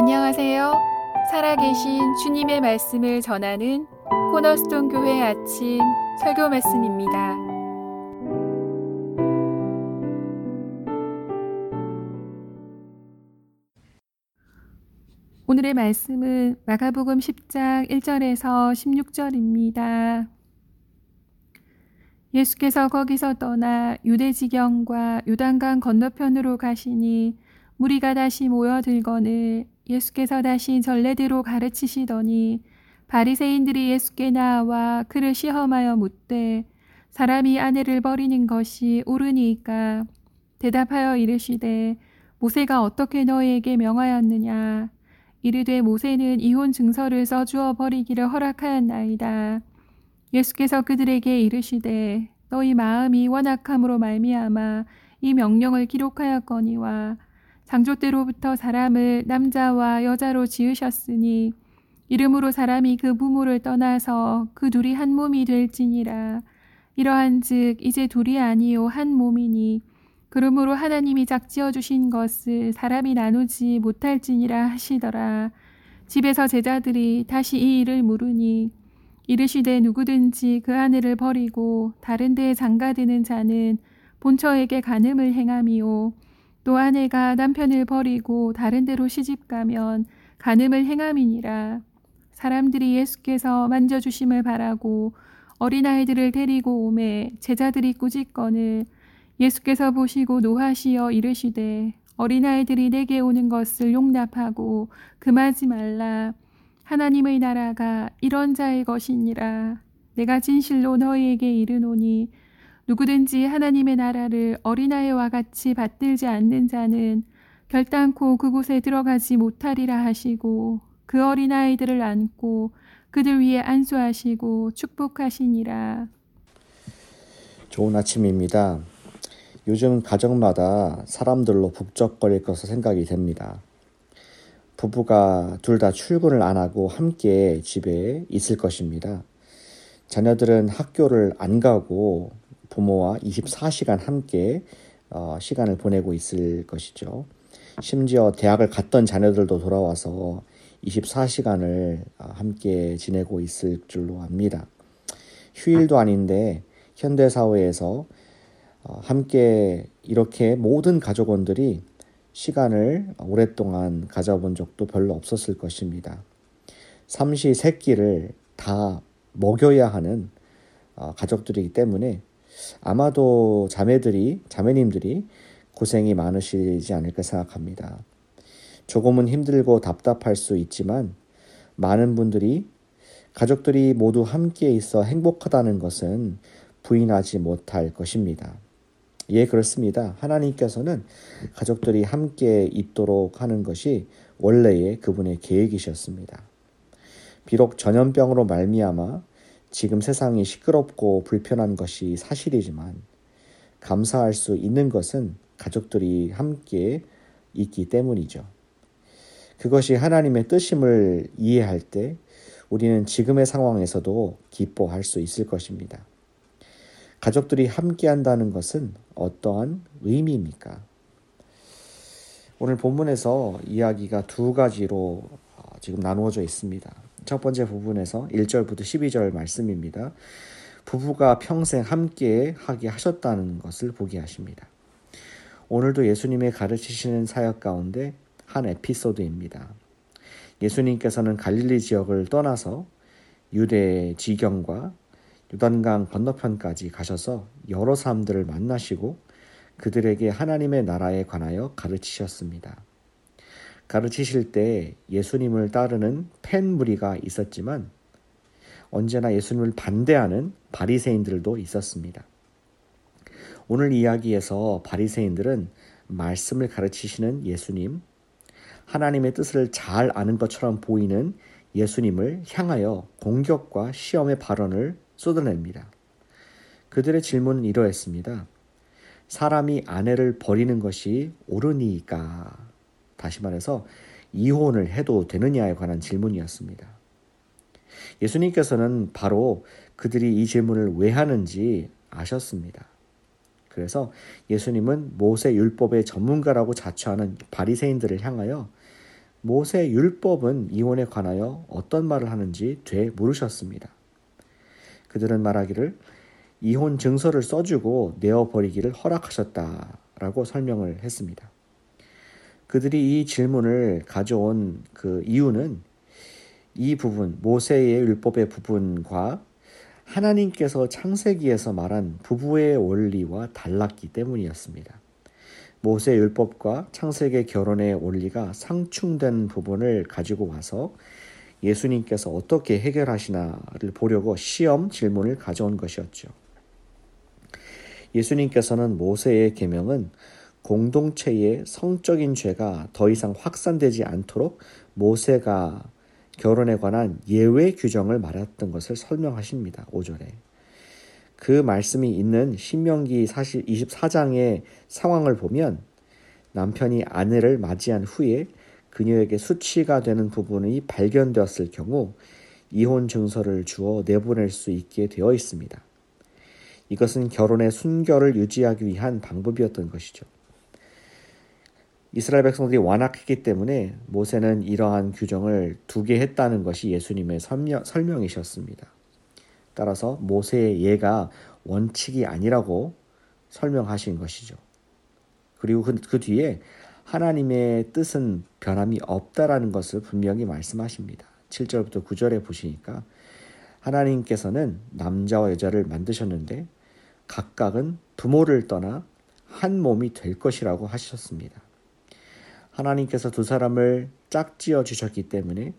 안녕하세요. 살아계신 주님의 말씀을 전하는 코너스톤 교회 아침 설교 말씀입니다. 오늘의 말씀은 마가복음 10장 1절에서 16절입니다. 예수께서 거기서 떠나 유대 지경과 요단강 건너편으로 가시니 무리가 다시 모여들거늘 예수께서 다시 전례대로 가르치시더니 바리새인들이 예수께 나와 그를 시험하여 묻되 사람이 아내를 버리는 것이 옳으니까? 대답하여 이르시되 모세가 어떻게 너희에게 명하였느냐? 이르되 모세는 이혼 증서를 써주어 버리기를 허락하였나이다. 예수께서 그들에게 이르시되 너희 마음이 원악함으로 말미암아 이 명령을 기록하였거니와 장조 때로부터 사람을 남자와 여자로 지으셨으니 이름으로 사람이 그 부모를 떠나서 그 둘이 한 몸이 될지니라. 이러한즉 이제 둘이 아니요 한 몸이니 그러므로 하나님이 작지어 주신 것을 사람이 나누지 못할지니라 하시더라. 집에서 제자들이 다시 이 일을 물으니 이르시되 누구든지 그 아내를 버리고 다른 데에 장가드는 자는 본처에게 간음을 행함이요 또 아내가 남편을 버리고 다른 데로 시집 가면 간음을 행함이니라 사람들이 예수께서 만져주심을 바라고 어린아이들을 데리고 오매 제자들이 꾸짖거늘 예수께서 보시고 노하시어 이르시되 어린아이들이 내게 오는 것을 용납하고 금하지 말라 하나님의 나라가 이런 자의 것이니라. 내가 진실로 너희에게 이르노니 누구든지 하나님의 나라를 어린아이와 같이 받들지 않는 자는 결단코 그곳에 들어가지 못하리라 하시고 그 어린아이들을 안고 그들 위에 안수하시고 축복하시니라. 좋은 아침입니다. 요즘 가정마다 사람들로 북적거릴 것으로 생각이 됩니다. 부부가 둘 다 출근을 안 하고 함께 집에 있을 것입니다. 자녀들은 학교를 안 가고 부모와 24시간 함께 어, 시간을 보내고 있을 것이죠. 심지어 대학을 갔던 자녀들도 돌아와서 24시간을 어, 함께 지내고 있을 줄로 압니다. 휴일도 아닌데 현대 사회에서 어, 함께 이렇게 모든 가족원들이 시간을 오랫동안 가져본 적도 별로 없었을 것입니다. 삼시 세끼를 다 먹여야 하는 어, 가족들이기 때문에 아마도 자매들이, 자매님들이 고생이 많으시지 않을까 생각합니다. 조금은 힘들고 답답할 수 있지만 많은 분들이 가족들이 모두 함께 있어 행복하다는 것은 부인하지 못할 것입니다. 예, 그렇습니다. 하나님께서는 가족들이 함께 있도록 하는 것이 원래의 그분의 계획이셨습니다. 비록 전염병으로 말미암아 지금 세상이 시끄럽고 불편한 것이 사실이지만 감사할 수 있는 것은 가족들이 함께 있기 때문이죠. 그것이 하나님의 뜻임을 이해할 때 우리는 지금의 상황에서도 기뻐할 수 있을 것입니다. 가족들이 함께 한다는 것은 어떠한 의미입니까? 오늘 본문에서 이야기가 두 가지로 어, 지금 나누어져 있습니다. 첫 번째 부분에서 1절부터 12절 말씀입니다. 부부가 평생 함께 하게 하셨다는 것을 보게 하십니다. 오늘도 예수님의 가르치시는 사역 가운데 한 에피소드입니다. 예수님께서는 갈릴리 지역을 떠나서 유대 지경과 요단강 건너편까지 가셔서 여러 사람들을 만나시고 그들에게 하나님의 나라에 관하여 가르치셨습니다. 가르치실 때 예수님을 따르는 팬 무리가 있었지만 언제나 예수님을 반대하는 바리새인들도 있었습니다. 오늘 이야기에서 바리새인들은 말씀을 가르치시는 예수님, 하나님의 뜻을 잘 아는 것처럼 보이는 예수님을 향하여 공격과 시험의 발언을 쏟아냅니다. 그들의 질문은 이러했습니다. 사람이 아내를 버리는 것이 옳으니까 다시 말해서 이혼을 해도 되느냐에 관한 질문이었습니다. 예수님께서는 바로 그들이 이 질문을 왜 하는지 아셨습니다. 그래서 예수님은 모세 율법의 전문가라고 자처하는 바리새인들을 향하여 모세 율법은 이혼에 관하여 어떤 말을 하는지 되 물으셨습니다. 그들은 말하기를 이혼 증서를 써주고 내어버리기를 허락하셨다라고 설명을 했습니다. 그들이 이 질문을 가져온 그 이유는 이 부분, 모세의 율법의 부분과 하나님께서 창세기에서 말한 부부의 원리와 달랐기 때문이었습니다. 모세 율법과 창세기 결혼의 원리가 상충된 부분을 가지고 와서 예수님께서 어떻게 해결하시나를 보려고 시험 질문을 가져온 것이었죠. 예수님께서는 모세의 계명은 공동체의 성적인 죄가 더 이상 확산되지 않도록 모세가 결혼에 관한 예외 규정을 말했던 것을 설명하십니다. 5절에. 그 말씀이 있는 신명기 24장의 상황을 보면 남편이 아내를 맞이한 후에 그녀에게 수치가 되는 부분이 발견되었을 경우 이혼 증서를 주어 내보낼 수 있게 되어 있습니다. 이것은 결혼의 순결을 유지하기 위한 방법이었던 것이죠. 이스라엘 백성들이 완악했기 때문에 모세는 이러한 규정을 두게 했다는 것이 예수님의 설명, 이셨습니다 따라서 모세의 예가 원칙이 아니라고 설명하신 것이죠. 그리고 그, 그 뒤에 하나님의 뜻은 변함이 없다라는 것을 분명히 말씀하십니다. 7절부터 9절에 보시니까 하나님께서는 남자와 여자를 만드셨는데 각각은 부모를 떠나 한 몸이 될 것이라고 하셨습니다. 하나님께서 두 사람을 짝지어 주셨기 때문에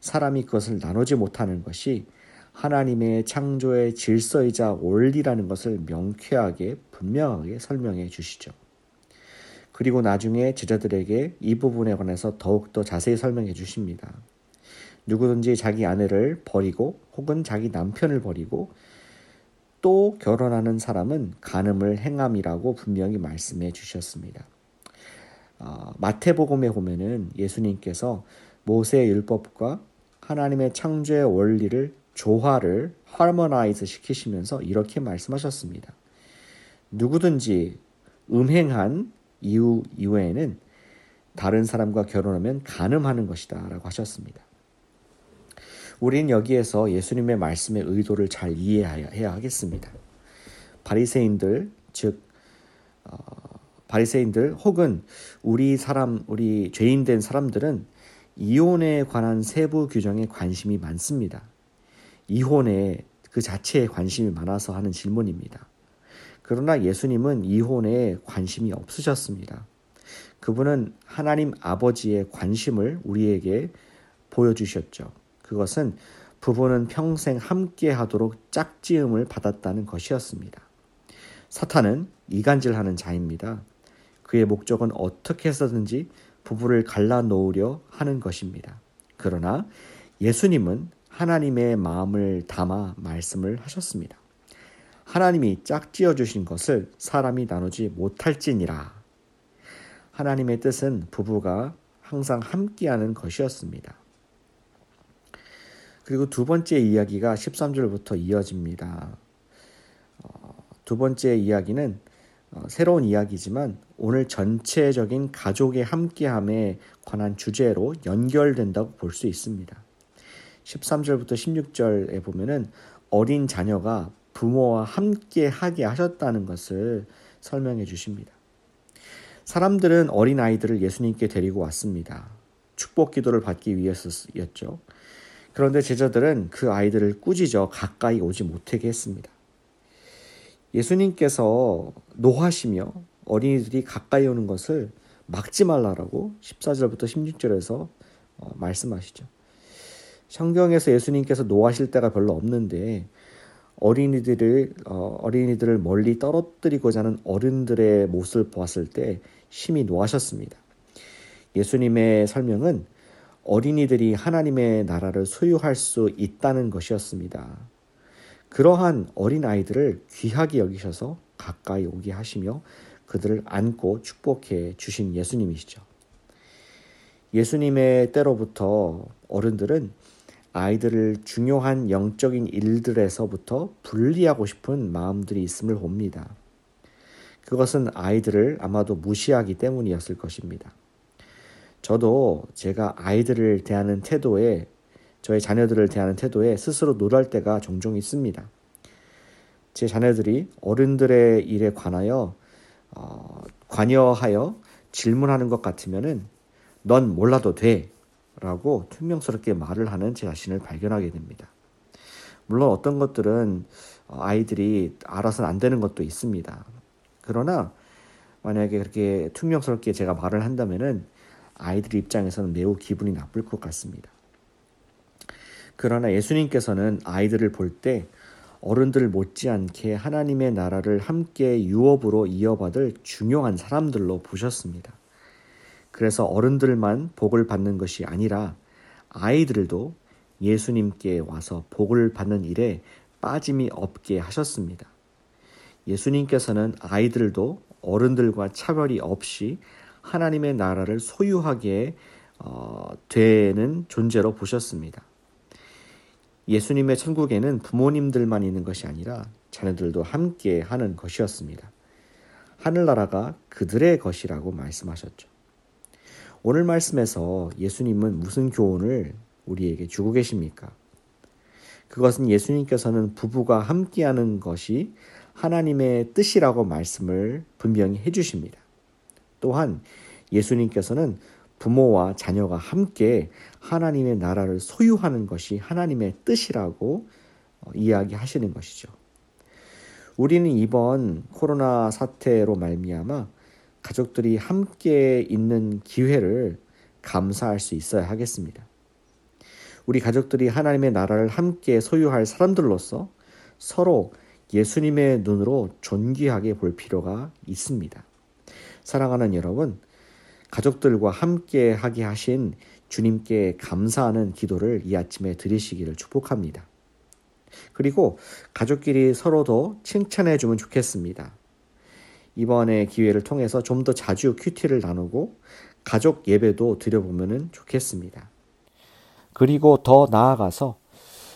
사람이 그것을 나누지 못하는 것이 하나님의 창조의 질서이자 원리라는 것을 명쾌하게 분명하게 설명해 주시죠. 그리고 나중에 제자들에게 이 부분에 관해서 더욱더 자세히 설명해 주십니다. 누구든지 자기 아내를 버리고 혹은 자기 남편을 버리고 또 결혼하는 사람은 간음을 행함이라고 분명히 말씀해 주셨습니다. 어, 마태복음에 보면은 예수님께서 모세의 율법과 하나님의 창조의 원리를 조화를 하모나이즈 시키시면서 이렇게 말씀하셨습니다. 누구든지 음행한 이후 이후에는 다른 사람과 결혼하면 간음하는 것이다 라고 하셨습니다. 우리는 여기에서 예수님의 말씀의 의도를 잘 이해해야 하겠습니다. 바리새인들 즉 어, 바리새인들 혹은 우리 사람 우리 죄인 된 사람들은 이혼에 관한 세부 규정에 관심이 많습니다. 이혼에 그 자체에 관심이 많아서 하는 질문입니다. 그러나 예수님은 이혼에 관심이 없으셨습니다. 그분은 하나님 아버지의 관심을 우리에게 보여주셨죠. 그것은 부부는 평생 함께 하도록 짝지음을 받았다는 것이었습니다. 사탄은 이간질하는 자입니다. 그의 목적은 어떻게 해서든지 부부를 갈라놓으려 하는 것입니다. 그러나 예수님은 하나님의 마음을 담아 말씀을 하셨습니다. 하나님이 짝지어 주신 것을 사람이 나누지 못할지니라. 하나님의 뜻은 부부가 항상 함께하는 것이었습니다. 그리고 두 번째 이야기가 13절부터 이어집니다. 어, 두 번째 이야기는 어, 새로운 이야기지만 오늘 전체적인 가족의 함께함에 관한 주제로 연결된다고 볼 수 있습니다. 13절부터 16절에 보면은 어린 자녀가 부모와 함께 하게 하셨다는 것을 설명해 주십니다. 사람들은 어린 아이들을 예수님께 데리고 왔습니다. 축복 기도를 받기 위해서였죠. 그런데 제자들은 그 아이들을 꾸짖어 가까이 오지 못하게 했습니다. 예수님께서 노하시며 어린이들이 가까이 오는 것을 막지 말라라고 14절부터 16절에서 어, 말씀하시죠. 성경에서 예수님께서 노하실 때가 별로 없는데 어린이들을 어, 어린이들을 멀리 떨어뜨리고자 하는 어른들의 모습을 보았을 때 심히 노하셨습니다. 예수님의 설명은 어린이들이 하나님의 나라를 소유할 수 있다는 것이었습니다. 그러한 어린 아이들을 귀하게 여기셔서 가까이 오게 하시며 그들을 안고 축복해 주신 예수님이시죠. 예수님의 때로부터 어른들은 아이들을 중요한 영적인 일들에서부터 분리하고 싶은 마음들이 있음을 봅니다. 그것은 아이들을 아마도 무시하기 때문이었을 것입니다. 저도 제가 아이들을 대하는 태도에 저의 자녀들을 대하는 태도에 스스로 놀랄 때가 종종 있습니다. 제 자녀들이 어른들의 일에 관하여 어, 관여하여 질문하는 것 같으면은 넌 몰라도 돼라고 퉁명스럽게 말을 하는 제 자신을 발견하게 됩니다. 물론 어떤 것들은 아이들이 알아서는 안 되는 것도 있습니다. 그러나 만약에 그렇게 퉁명스럽게 제가 말을 한다면은 아이들 입장에서는 매우 기분이 나쁠 것 같습니다. 그러나 예수님께서는 아이들을 볼 때 어른들 못지않게 하나님의 나라를 함께 유업으로 이어받을 중요한 사람들로 보셨습니다. 그래서 어른들만 복을 받는 것이 아니라 아이들도 예수님께 와서 복을 받는 일에 빠짐이 없게 하셨습니다. 예수님께서는 아이들도 어른들과 차별이 없이 하나님의 나라를 소유하게 어, 되는 존재로 보셨습니다. 예수님의 천국에는 부모님들만 있는 것이 아니라 자녀들도 함께 하는 것이었습니다. 하늘나라가 그들의 것이라고 말씀하셨죠. 오늘 말씀에서 예수님은 무슨 교훈을 우리에게 주고 계십니까? 그것은 예수님께서는 부부가 함께하는 것이 하나님의 뜻이라고 말씀을 분명히 해주십니다. 또한 예수님께서는 부모와 자녀가 함께 하나님의 나라를 소유하는 것이 하나님의 뜻이라고 어, 이야기하시는 것이죠. 우리는 이번 코로나 사태로 말미암아 가족들이 함께 있는 기회를 감사할 수 있어야 하겠습니다. 우리 가족들이 하나님의 나라를 함께 소유할 사람들로서 서로 예수님의 눈으로 존귀하게 볼 필요가 있습니다. 사랑하는 여러분, 가족들과 함께 하게 하신 주님께 감사하는 기도를 이 아침에 드리시기를 축복합니다. 그리고 가족끼리 서로도 칭찬해 주면 좋겠습니다. 이번에 기회를 통해서 좀 더 자주 큐티를 나누고 가족 예배도 드려보면 좋겠습니다. 그리고 더 나아가서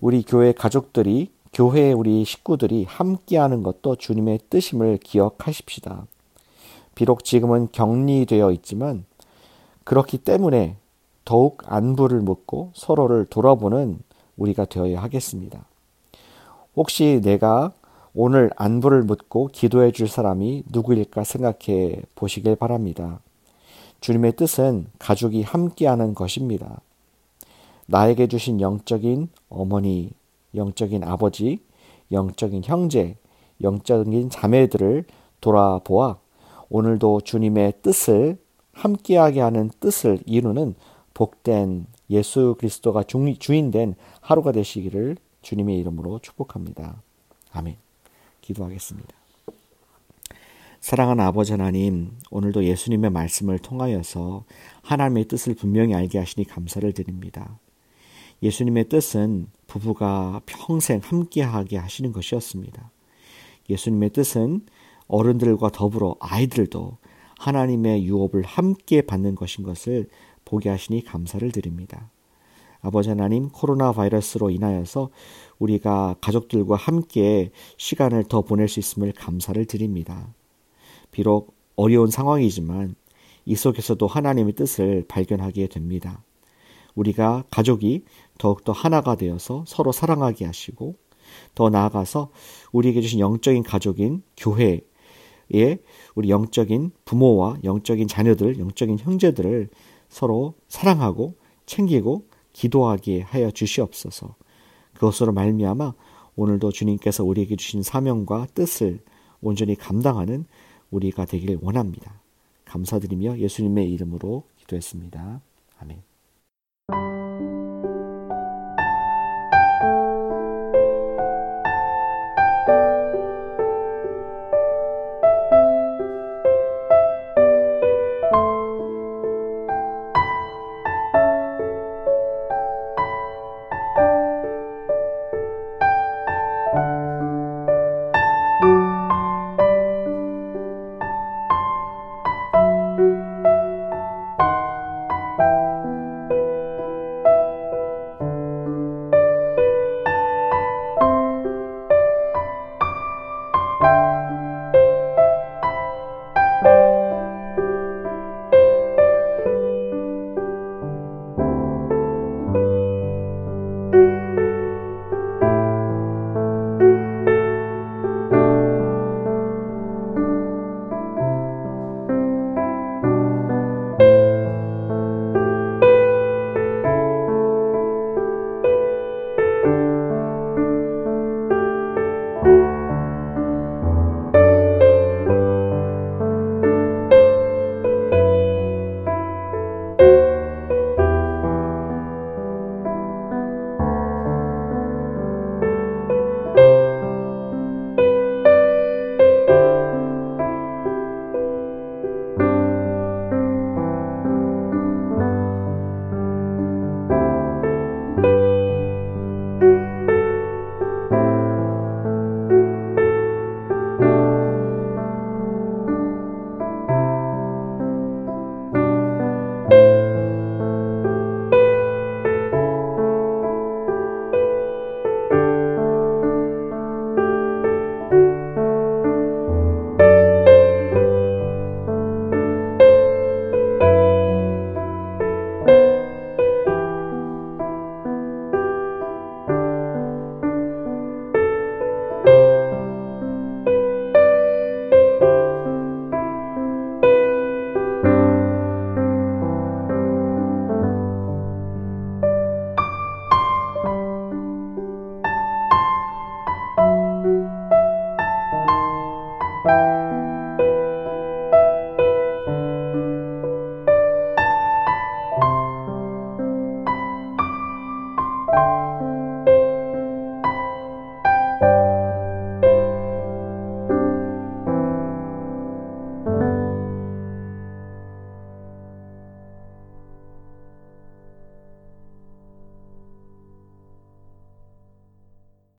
우리 교회 가족들이 교회 우리 식구들이 함께하는 것도 주님의 뜻임을 기억하십시다. 비록 지금은 격리되어 있지만 그렇기 때문에 더욱 안부를 묻고 서로를 돌아보는 우리가 되어야 하겠습니다. 혹시 내가 오늘 안부를 묻고 기도해 줄 사람이 누구일까 생각해 보시길 바랍니다. 주님의 뜻은 가족이 함께하는 것입니다. 나에게 주신 영적인 어머니, 영적인 아버지, 영적인 형제, 영적인 자매들을 돌아보아 오늘도 주님의 뜻을 함께하게 하는 뜻을 이루는 복된 예수 그리스도가 주인된 하루가 되시기를 주님의 이름으로 축복합니다. 아멘. 기도하겠습니다. 사랑하는 아버지 하나님, 오늘도 예수님의 말씀을 통하여서 하나님의 뜻을 분명히 알게 하시니 감사를 드립니다. 예수님의 뜻은 부부가 평생 함께하게 하시는 것이었습니다. 예수님의 뜻은 어른들과 더불어 아이들도 하나님의 유업을 함께 받는 것인 것을 보게 하시니 감사를 드립니다. 아버지 하나님, 코로나 바이러스로 인하여서 우리가 가족들과 함께 시간을 더 보낼 수 있음을 감사를 드립니다. 비록 어려운 상황이지만 이 속에서도 하나님의 뜻을 발견하게 됩니다. 우리가 가족이 더욱더 하나가 되어서 서로 사랑하게 하시고 더 나아가서 우리에게 주신 영적인 가족인 교회 에 우리 영적인 부모와 영적인 자녀들, 영적인 형제들을 서로 사랑하고 챙기고 기도하게 하여 주시옵소서. 그것으로 말미암아 오늘도 주님께서 우리에게 주신 사명과 뜻을 온전히 감당하는 우리가 되기를 원합니다. 감사드리며 예수님의 이름으로 기도했습니다. 아멘.